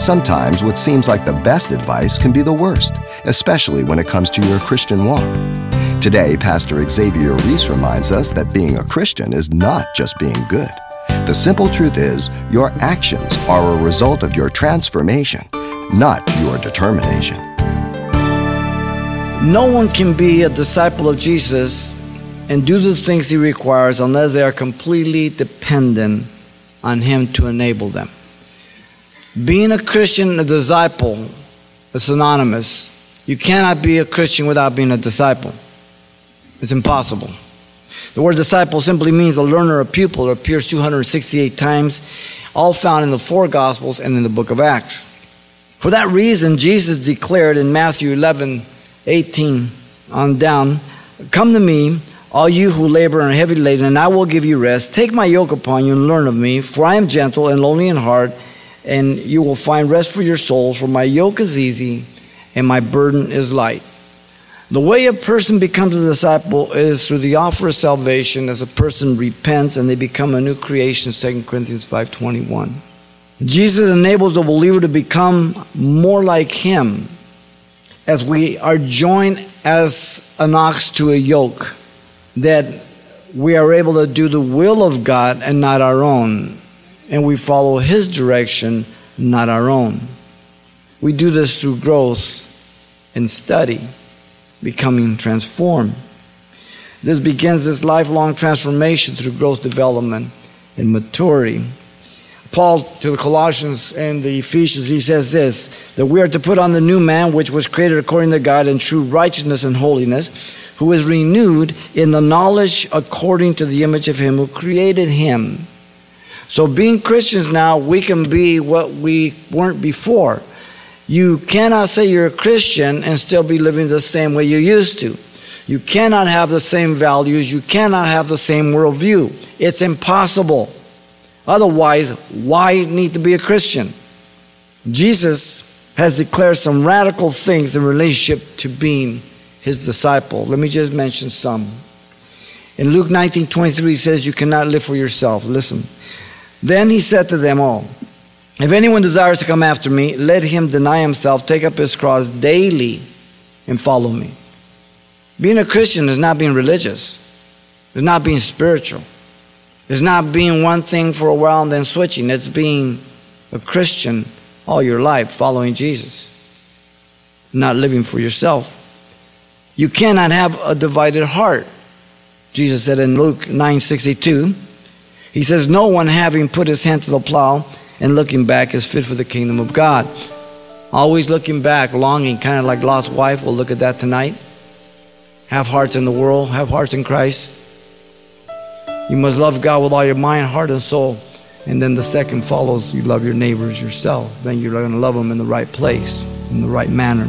Sometimes what seems like the best advice can be the worst, especially when it comes to your Christian walk. Today, Pastor Xavier Reese reminds us that being a Christian is not just being good. The simple truth is, your actions are a result of your transformation, not your determination. No one can be a disciple of Jesus and do the things he requires unless they are completely dependent on him to enable them. Being a Christian, a disciple, is synonymous. You cannot be a Christian without being a disciple. It's impossible. The word disciple simply means a learner, a pupil. It appears 268 times, all found in the four Gospels and in the book of Acts. For that reason, Jesus declared in Matthew 11, 18 on down, Come to me, all you who labor and are heavy laden, and I will give you rest. Take my yoke upon you and learn of me, for I am gentle and lowly in heart, and you will find rest for your souls, for my yoke is easy and my burden is light. The way a person becomes a disciple is through the offer of salvation as a person repents and they become a new creation 2 Corinthians 5:21. Jesus enables the believer to become more like him as we are joined as an ox to a yoke that we are able to do the will of God and not our own and we follow his direction not our own. We do this through growth and study becoming transformed. This begins this lifelong transformation through growth, development, and maturity. Paul to the Colossians and the Ephesians, he says this that we are to put on the new man, which was created according to God in true righteousness and holiness, who is renewed in the knowledge according to the image of him who created him. So, being Christians now, we can be what we weren't before. You cannot say you're a Christian and still be living the same way you used to. You cannot have the same values. You cannot have the same worldview. It's impossible. Otherwise, why need to be a Christian? Jesus has declared some radical things in relationship to being his disciple. Let me just mention some. In Luke 19 23, he says, You cannot live for yourself. Listen. Then he said to them all, if anyone desires to come after me, let him deny himself, take up his cross daily, and follow me. Being a Christian is not being religious, it's not being spiritual, it's not being one thing for a while and then switching. It's being a Christian all your life, following Jesus, not living for yourself. You cannot have a divided heart. Jesus said in Luke 9 62, He says, No one having put his hand to the plow, and looking back is fit for the kingdom of God. Always looking back, longing, kind of like Lot's wife. We'll look at that tonight. Have hearts in the world, have hearts in Christ. You must love God with all your mind, heart, and soul. And then the second follows you love your neighbors yourself. Then you're going to love them in the right place, in the right manner.